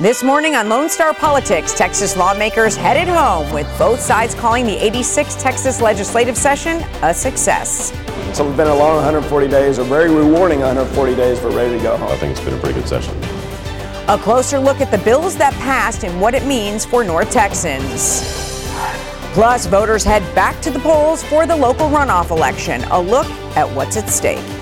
This morning on Lone Star Politics, Texas lawmakers headed home with both sides calling the 86th Texas legislative session a success. So it's been a long 140 days, a very rewarding 140 days. We're ready to go home. I think it's been a pretty good session. A closer look at the bills that passed and what it means for North Texans. Plus, voters head back to the polls for the local runoff election. A look at what's at stake.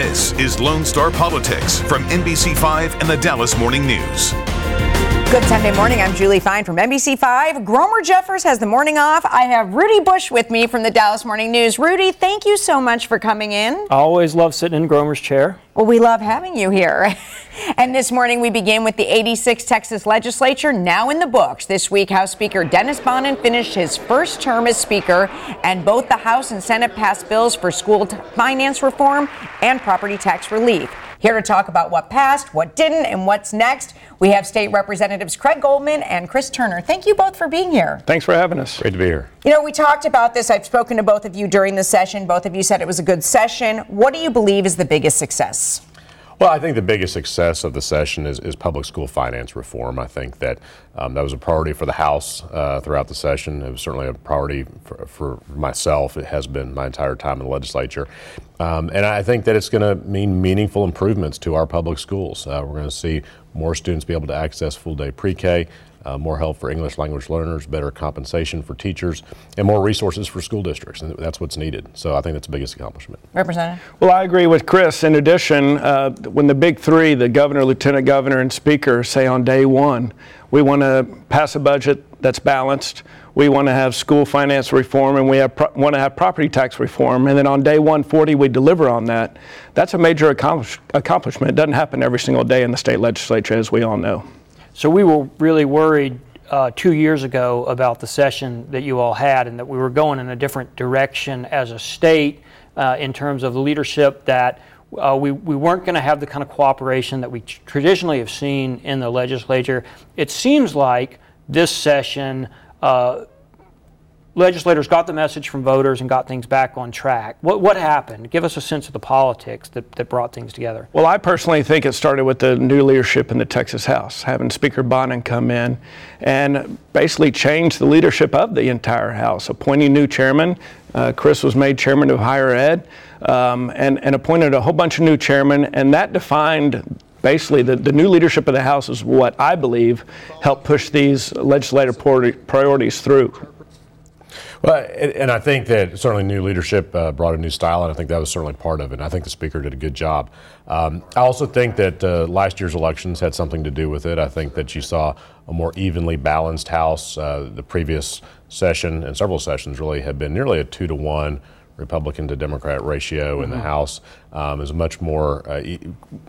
This is Lone Star Politics from NBC5 and the Dallas Morning News. Good Sunday morning. I'm Julie Fine from NBC5. Gromer Jeffers has the morning off. I have Rudy Bush with me from the Dallas Morning News. Rudy, thank you so much for coming in. I always love sitting in Gromer's chair. Well, we love having you here. and this morning we begin with the 86th Texas legislature now in the books. This week, House Speaker Dennis Bonnen finished his first term as Speaker, and both the House and Senate passed bills for school t- finance reform and property tax relief. Here to talk about what passed, what didn't, and what's next, we have State Representatives Craig Goldman and Chris Turner. Thank you both for being here. Thanks for having us. Great to be here. You know, we talked about this. I've spoken to both of you during the session. Both of you said it was a good session. What do you believe is the biggest success? Well, I think the biggest success of the session is, is public school finance reform. I think that um, that was a priority for the House uh, throughout the session. It was certainly a priority for, for, myself. It has been my entire time in the legislature. Um, and I think that it's going to mean meaningful improvements to our public schools. Uh, we're going to see more students be able to access full day pre K uh, more help for English language learners, better compensation for teachers, and more resources for school districts. And that's what's needed. So I think that's the biggest accomplishment. Representative? Well, I agree with Chris. In addition, uh, when the big three, the governor, lieutenant governor, and speaker, say on day one, we want to pass a budget that's balanced. We want to have school finance reform and we have pro- want to have property tax reform. And then on day 140, we deliver on that. That's a major accomplish- accomplishment. It doesn't happen every single day in the state legislature, as we all know. So we were really worried uh, two years ago about the session that you all had and that we were going in a different direction as a state uh, in terms of leadership that uh, we, we weren't going to have the kind of cooperation that we traditionally have seen in the legislature. It seems like this session uh, legislators got the message from voters and got things back on track. What, what happened? Give us a sense of the politics that, that brought things together. Well, I personally think it started with the new leadership in the Texas House, having Speaker Bonnen come in and basically change the leadership of the entire House, appointing new chairman. Uh, Chris was made chairman of higher ed um, and, and appointed a whole bunch of new chairmen, and that defined basically the, the new leadership of the House is what I believe helped push these legislative priorities through. Well, and I think that certainly new leadership uh, brought a new style, and I think that was certainly part of it. I think the speaker did a good job. Um, I also think that uh, last year's elections had something to do with it. I think that you saw a more evenly balanced House. Uh, the previous session and several sessions really had been nearly a two to one Republican to Democrat ratio mm-hmm. in the mm-hmm. House. Um, is much more uh, e-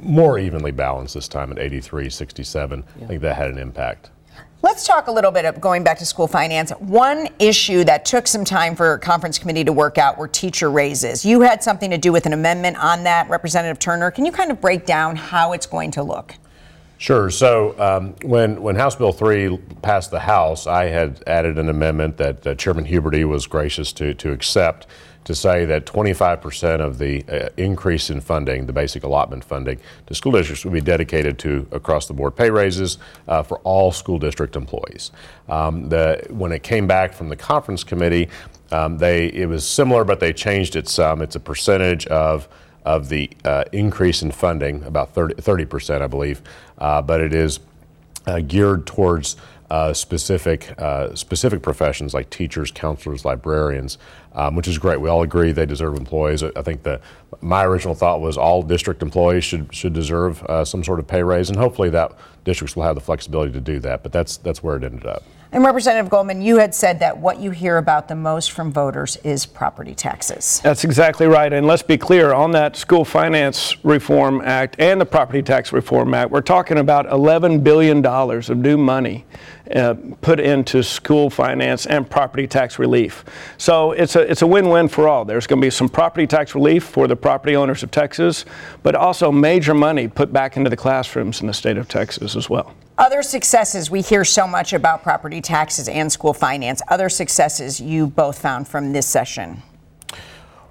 more evenly balanced this time at 83 67. Yeah. I think that had an impact. Let's talk a little bit of going back to school finance. One issue that took some time for conference committee to work out were teacher raises. You had something to do with an amendment on that, Representative Turner. Can you kind of break down how it's going to look? Sure. So um, when when House Bill three passed the House, I had added an amendment that uh, Chairman Huberty was gracious to to accept to say that 25% of the uh, increase in funding, the basic allotment funding, to school districts would be dedicated to across the board pay raises uh, for all school district employees. Um, the, when it came back from the conference committee, um, they it was similar, but they changed it some. It's a percentage of of the uh, increase in funding, about 30 percent, I believe, uh, but it is uh, geared towards uh, specific uh, specific professions like teachers, counselors, librarians, um, which is great. We all agree they deserve employees. I think that my original thought was all district employees should should deserve uh, some sort of pay raise, and hopefully that districts will have the flexibility to do that. But that's that's where it ended up. And Representative Goldman, you had said that what you hear about the most from voters is property taxes. That's exactly right. And let's be clear on that School Finance Reform Act and the Property Tax Reform Act, we're talking about $11 billion of new money uh, put into school finance and property tax relief. So it's a, it's a win win for all. There's going to be some property tax relief for the property owners of Texas, but also major money put back into the classrooms in the state of Texas as well. Other successes, we hear so much about property taxes and school finance. Other successes you both found from this session?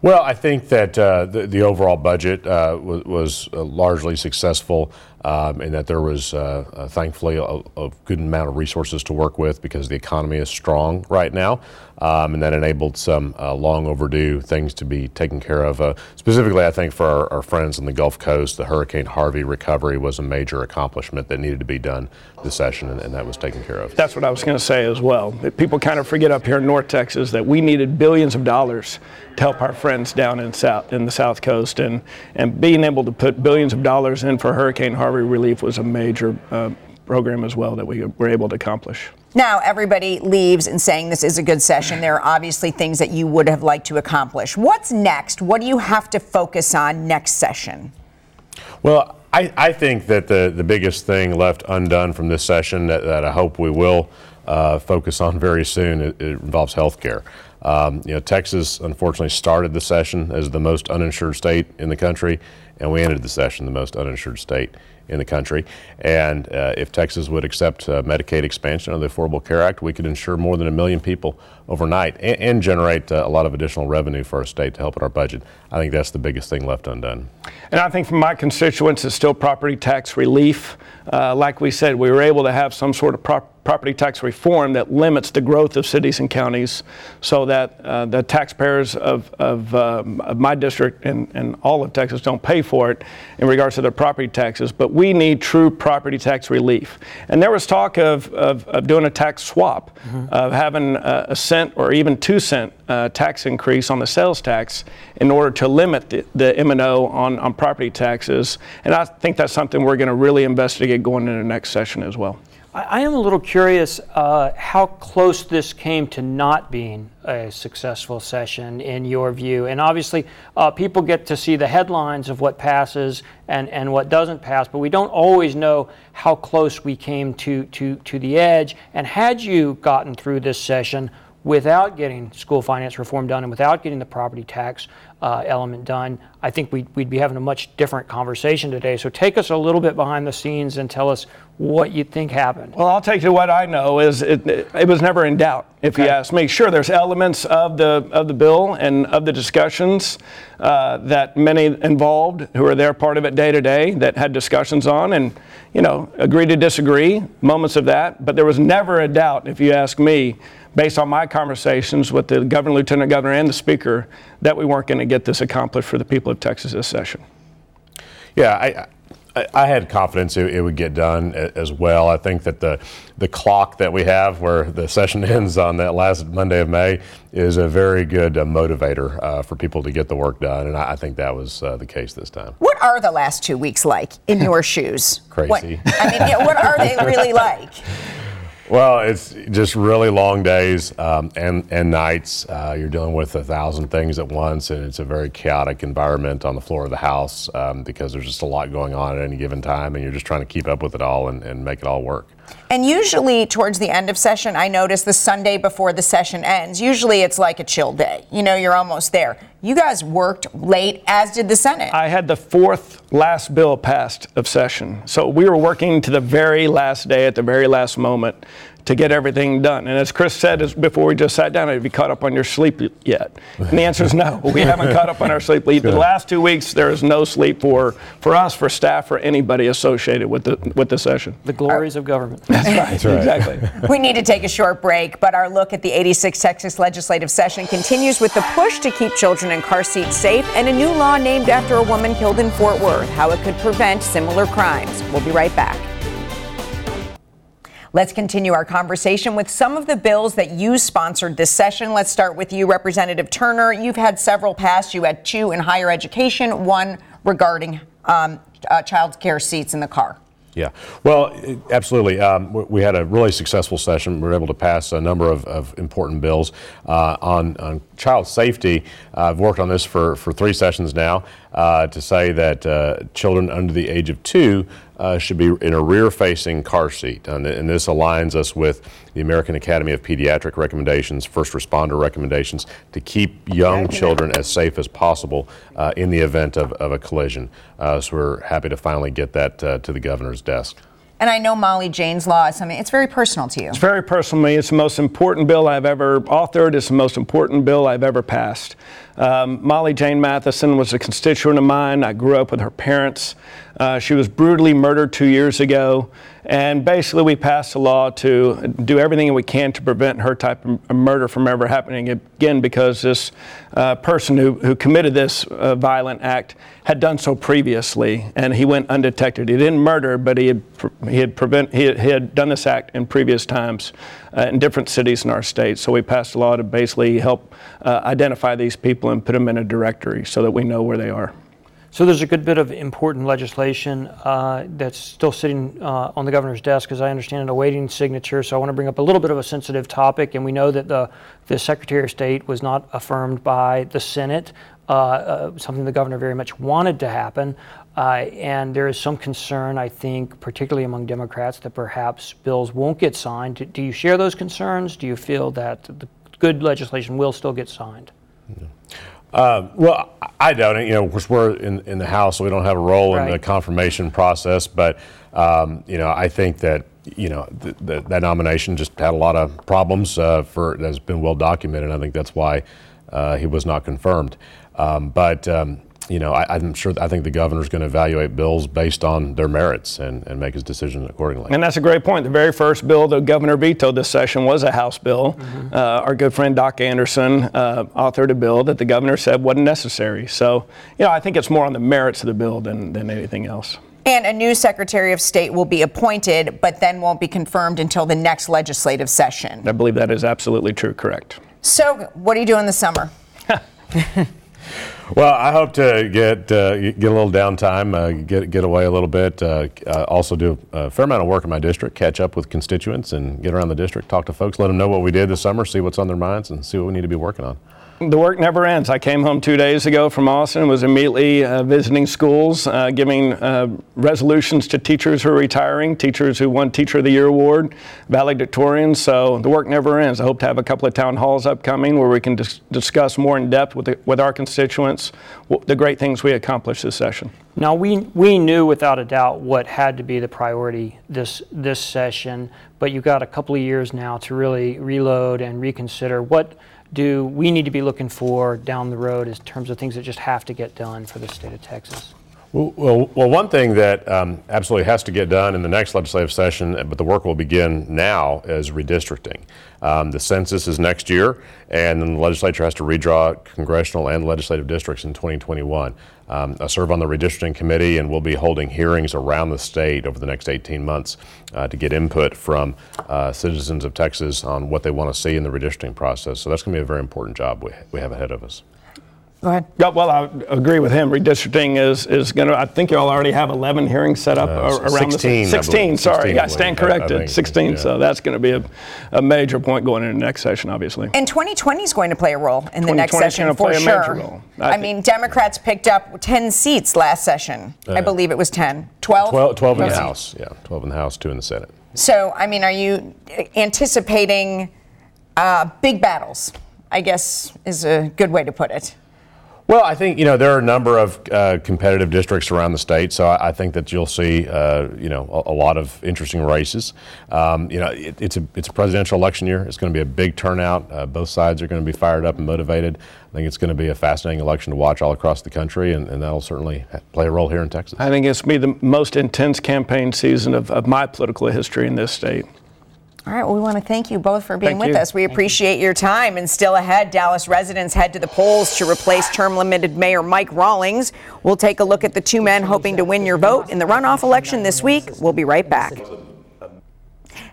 Well, I think that uh, the, the, overall budget uh, was, was uh, largely successful um, and that there was, uh, uh, thankfully, a, a, good amount of resources to work with because the economy is strong right now. Um, and that enabled some uh, long overdue things to be taken care of. Uh, specifically, I think for our, our, friends in the Gulf Coast, the Hurricane Harvey recovery was a major accomplishment that needed to be done this session, and, and that was taken care of. That's what I was going to say as well. People kind of forget up here in North Texas that we needed billions of dollars to help our friends down in south in the South Coast, and and being able to put billions of dollars in for Hurricane Harvey relief was a major uh, program as well that we were able to accomplish. Now, everybody leaves and saying this is a good session. There are obviously things that you would have liked to accomplish. What's next? What do you have to focus on next session? Well, I, I think that the, the biggest thing left undone from this session that, that I hope we will uh, focus on very soon it, it involves health care. Um, you know, Texas unfortunately started the session as the most uninsured state in the country, and we ended the session the most uninsured state in the country. And uh, if Texas would accept uh, Medicaid expansion of the Affordable Care Act, we could insure more than a million people overnight and, and generate uh, a lot of additional revenue for our state to help in our budget. I think that's the biggest thing left undone. And I think for my constituents, it's still property tax relief. Uh, like we said, we were able to have some sort of property property tax reform that limits the growth of cities and counties so that uh, the taxpayers of, of, um, of, my district and, and all of Texas don't pay for it in regards to their property taxes. But we need true property tax relief. And there was talk of, of, of doing a tax swap, mm-hmm. of having a, a, cent or even two cent uh, tax increase on the sales tax in order to limit the, the M&O on, on property taxes. And I think that's something we're going to really investigate going into the next session as well. I am a little curious uh, how close this came to not being a successful session in your view. And obviously, uh, people get to see the headlines of what passes and, and what doesn't pass, but we don't always know how close we came to, to, to the edge. And had you gotten through this session, without getting school finance reform done and without getting the property tax uh, element done, I think we'd, we'd be having a much different conversation today. So take us a little bit behind the scenes and tell us what you think happened. Well, I'll take you what I know is it, it was never in doubt. If okay. you ask me, sure, there's elements of the of the bill and of the discussions uh, that many involved who are there part of it day to day that had discussions on and you know agree to disagree, moments of that. But there was never a doubt, if you ask me, based on my conversations with the governor, lieutenant governor, and the speaker, that we weren't going to get this accomplished for the people of Texas this session. Yeah, I, I, had confidence it, it, would get done as well. I think that the the clock that we have, where the session ends on that last Monday of May, is a very good uh, motivator uh, for people to get the work done, and I, I think that was uh, the case this time. What are the last two weeks like in your shoes? Crazy. What, I mean, yeah, what are they really like? Well, it's just really long days um, and and nights. Uh, you're dealing with a thousand things at once, and it's a very chaotic environment on the floor of the house um, because there's just a lot going on at any given time, and you're just trying to keep up with it all and, and make it all work. And usually, towards the end of session, I notice the Sunday before the session ends. Usually, it's like a chill day. You know, you're almost there. You guys worked late, as did the Senate. I had the fourth last bill passed of session. So we were working to the very last day, at the very last moment to get everything done. And as Chris said as before we just sat down, have you caught up on your sleep yet? And the answer is no. We haven't caught up on our sleep. The last two weeks, there is no sleep for, for us, for staff, for anybody associated with the, with the session. The glories of government. That's right. That's right. Exactly. we need to take a short break, but our look at the 86th Texas legislative session continues with the push to keep children in car seats safe and a new law named after a woman killed in Fort Worth, how it could prevent similar crimes. We'll be right back. Let's continue our conversation with some of the bills that you sponsored this session. Let's start with you, Representative Turner. You've had several passed. You had two in higher education, one regarding um, uh, child care seats in the car. Yeah, well, absolutely. Um, we had a really successful session. We were able to pass a number of, of important bills uh, on, on, child safety. Uh, I've worked on this for, for three sessions now uh, to say that uh, children under the age of two uh, should be in a rear-facing car seat, and, and, this aligns us with the American Academy of Pediatric recommendations, first responder recommendations, to keep young children as safe as possible uh, in the event of, of a collision. Uh, so we're happy to finally get that uh, to the governor's desk. And I know Molly Jane's law is something, it's very personal to you. It's very personal to me. It's the most important bill I've ever authored. It's the most important bill I've ever passed. Um, Molly Jane Matheson was a constituent of mine. I grew up with her parents. Uh, she was brutally murdered two years ago. And basically, we passed a law to do everything we can to prevent her type of murder from ever happening again because this uh, person who, who committed this uh, violent act had done so previously and he went undetected. He didn't murder, but he had, he had, prevent, he had, he had done this act in previous times uh, in different cities in our state. So we passed a law to basically help uh, identify these people and put them in a directory so that we know where they are. So there's a good bit of important legislation uh, that's still sitting uh, on the governor's desk, as I understand it, awaiting signature. So I want to bring up a little bit of a sensitive topic, and we know that the the Secretary of State was not affirmed by the Senate, uh, uh something the governor very much wanted to happen. Uh, and there is some concern, I think, particularly among Democrats, that perhaps bills won't get signed. Do, do you share those concerns? Do you feel that the good legislation will still get signed? Yeah. Uh, well, I don't. You know, of course, we're in, in the House, so we don't have a role right. in the confirmation process. But um, you know, I think that you know th- th- that nomination just had a lot of problems uh, for that's been well documented. I think that's why uh, he was not confirmed. Um, but um, you know, I, am sure, I think the governor's going to evaluate bills based on their merits and, and make his decision accordingly. And that's a great point. The very first bill the governor vetoed this session was a House bill. Mm-hmm. Uh, our good friend Doc Anderson uh, authored a bill that the governor said wasn't necessary. So, you know, I think it's more on the merits of the bill than, than anything else. And a new Secretary of State will be appointed, but then won't be confirmed until the next legislative session. I believe that is absolutely true, correct. So, what are you doing this summer? Well, I hope to get uh, get a little downtime, uh, get get away a little bit. Uh, also, do a fair amount of work in my district, catch up with constituents, and get around the district, talk to folks, let them know what we did this summer, see what's on their minds, and see what we need to be working on the work never ends. I came home two days ago from Austin, was immediately uh, visiting schools, uh, giving uh, resolutions to teachers who are retiring, teachers who won Teacher of the Year award, valedictorians. So the work never ends. I hope to have a couple of town halls upcoming where we can dis- discuss more in depth with, the, with our constituents the great things we accomplished this session. Now we we knew without a doubt what had to be the priority this this session, but you've got a couple of years now to really reload and reconsider what do we need to be looking for down the road in terms of things that just have to get done for the state of Texas? Well, well, one thing that um, absolutely has to get done in the next legislative session, but the work will begin now, is redistricting. Um, the census is next year, and then the legislature has to redraw congressional and legislative districts in 2021. Um, I serve on the redistricting committee, and we'll be holding hearings around the state over the next 18 months uh, to get input from uh, citizens of Texas on what they want to see in the redistricting process. So that's going to be a very important job we, we have ahead of us. Go ahead. Yeah, well, I agree with him. Redistricting is, is going to, I think you all already have 11 hearings set up uh, around 16, the 16, sorry. 16, yeah, stand corrected. Think, 16. Yeah. So that's going to be a, a major point going into the next session, obviously. And 2020 is going to play a role in the next session for sure. I, I mean, Democrats picked up 10 seats last session. Uh, I believe it was 10. 12? 12, 12 in the House. Yeah, 12 in the House, 2 in the Senate. So, I mean, are you anticipating uh, big battles? I guess is a good way to put it. Well, I think you know there are a number of uh, competitive districts around the state, so I, I think that you'll see uh, you know a, a, lot of interesting races. Um, you know, it, it's a it's a presidential election year. It's going to be a big turnout. Uh, both sides are going to be fired up and motivated. I think it's going to be a fascinating election to watch all across the country, and, and that'll certainly play a role here in Texas. I think it's going to be the most intense campaign season of, of my political history in this state. All right, well, we want to thank you both for being thank with you. us. We thank appreciate you. your time. And still ahead, Dallas residents head to the polls to replace term limited Mayor Mike Rawlings. We'll take a look at the two men hoping to win your vote in the runoff election this week. We'll be right back.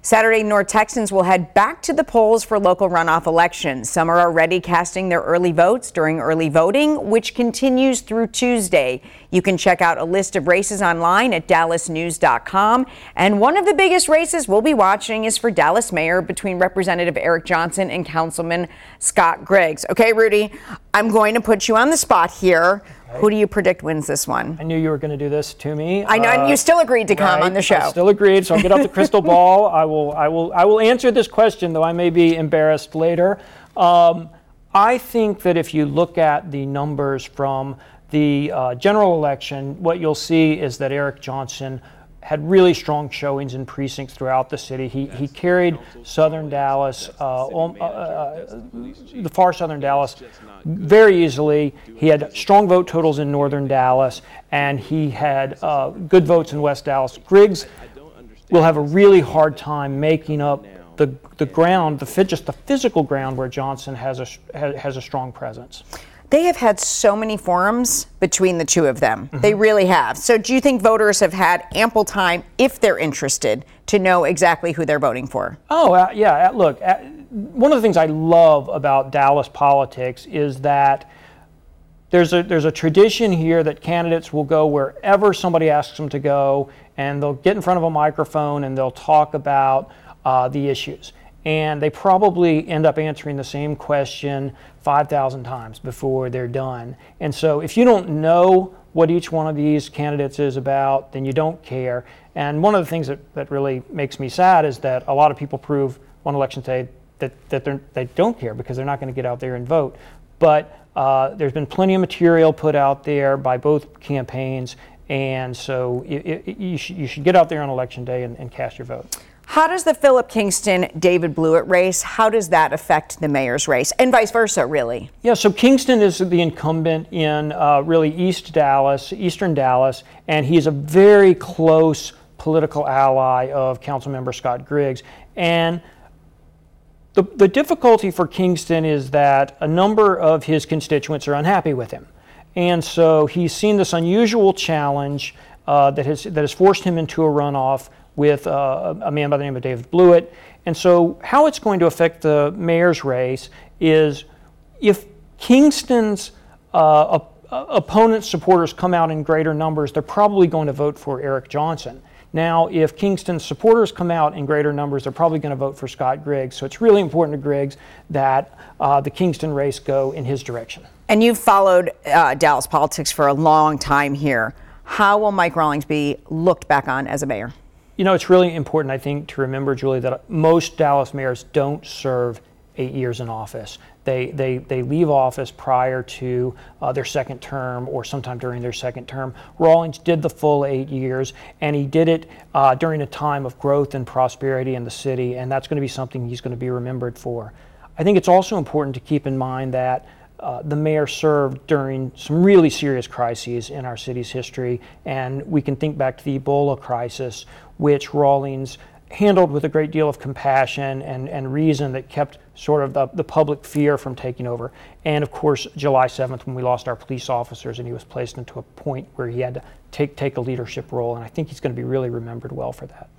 Saturday, North Texans will head back to the polls for local runoff elections. Some are already casting their early votes during early voting, which continues through Tuesday. You can check out a list of races online at dallasnews.com. And one of the biggest races we'll be watching is for Dallas Mayor between Representative Eric Johnson and Councilman Scott Griggs. Okay, Rudy, I'm going to put you on the spot here. Who do you predict wins this one? I knew you were going to do this to me. I know, uh, and you still agreed to come right, on the show. I still agreed, so I'll get out the crystal ball. I will, I will, I will answer this question, though I may be embarrassed later. Um, I think that if you look at the numbers from the uh, general election, what you'll see is that Eric Johnson had really strong showings in precincts throughout the city. He, he carried southern Dallas, uh, uh, uh, the far southern Dallas, very easily. He had strong vote totals in northern Dallas, and he had uh, good votes in West Dallas. Griggs will have a really hard time making up the, the ground, the just the physical ground where Johnson has a has a strong presence. They have had so many forums between the two of them. Mm-hmm. They really have. So, do you think voters have had ample time, if they're interested, to know exactly who they're voting for? Oh, uh, yeah. Uh, look, uh, one of the things I love about Dallas politics is that there's a there's a tradition here that candidates will go wherever somebody asks them to go, and they'll get in front of a microphone and they'll talk about uh, the issues. And they probably end up answering the same question 5,000 times before they're done. And so if you don't know what each one of these candidates is about, then you don't care. And one of the things that, that really makes me sad is that a lot of people prove on election day that, that they don't care because they're not going to get out there and vote. But uh, there's been plenty of material put out there by both campaigns, and so it, it, you, should, you should get out there on election day and, and cast your vote. How does the Philip Kingston David Blewett race, how does that affect the mayor's race and vice versa, really? Yeah, so Kingston is the incumbent in uh, really East Dallas, Eastern Dallas, and he's a very close political ally of Councilmember Scott Griggs. And the, the difficulty for Kingston is that a number of his constituents are unhappy with him. And so he's seen this unusual challenge uh, that, has, that has forced him into a runoff with uh, a man by the name of David Blewett. And so, how it's going to affect the mayor's race is if Kingston's uh, opponents' supporters come out in greater numbers, they're probably going to vote for Eric Johnson. Now, if Kingston's supporters come out in greater numbers, they're probably going to vote for Scott Griggs. So it's really important to Griggs that uh, the Kingston race go in his direction. And you've followed uh, Dallas politics for a long time here. How will Mike Rawlings be looked back on as a mayor? You know, it's really important, I think, to remember, Julie, that most Dallas mayors don't serve eight years in office. They, they, they leave office prior to uh, their second term or sometime during their second term. Rawlings did the full eight years, and he did it uh, during a time of growth and prosperity in the city, and that's going to be something he's going to be remembered for. I think it's also important to keep in mind that uh, the mayor served during some really serious crises in our city's history, and we can think back to the Ebola crisis, which Rawlings handled with a great deal of compassion and, and reason that kept sort of the, the public fear from taking over. And of course, July 7th, when we lost our police officers and he was placed into a point where he had to take take a leadership role, and I think he's going to be really remembered well for that.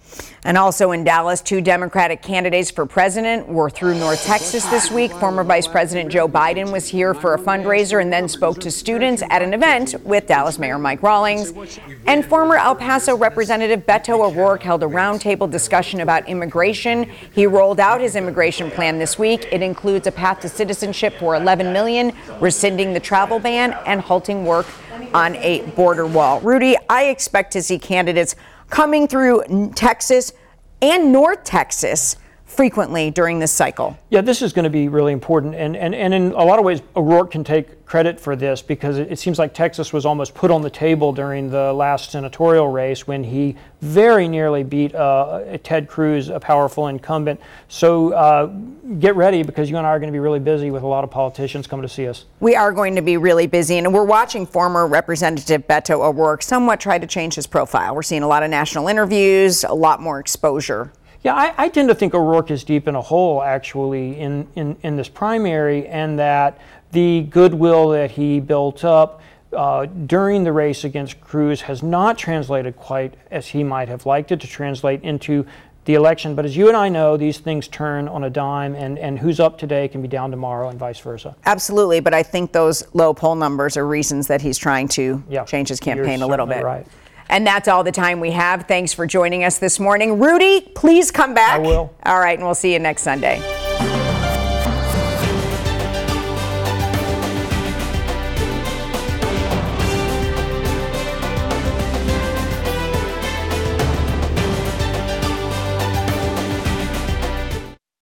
And also in Dallas, two Democratic candidates for president were through North Texas this week. Former Vice President Joe Biden was here for a fundraiser and then spoke to students at an event with Dallas Mayor Mike Rawlings. And former El Paso Representative Beto O'Rourke held a roundtable discussion about immigration. He rolled out his immigration plan this week. It includes a path to citizenship for 11 million, rescinding the travel ban, and halting work on a border wall. Rudy, I expect to see candidates coming through Texas and North Texas frequently during this cycle. Yeah, this is going to be really important. And, and, and in a lot of ways, O'Rourke can take credit for this because it, it, seems like Texas was almost put on the table during the last senatorial race when he very nearly beat uh, Ted Cruz, a powerful incumbent. So uh, get ready because you and I are going to be really busy with a lot of politicians coming to see us. We are going to be really busy, and we're watching former Representative Beto O'Rourke somewhat try to change his profile. We're seeing a lot of national interviews, a lot more exposure. Yeah, I, I, tend to think O'Rourke is deep in a hole, actually, in, in, in this primary, and that the goodwill that he built up uh, during the race against Cruz has not translated quite as he might have liked it to translate into the election. But as you and I know, these things turn on a dime, and, and who's up today can be down tomorrow, and vice versa. Absolutely, but I think those low poll numbers are reasons that he's trying to yeah, change his campaign a little bit. Right. And that's all the time we have. Thanks for joining us this morning. Rudy, please come back. I will. All right, and we'll see you next Sunday.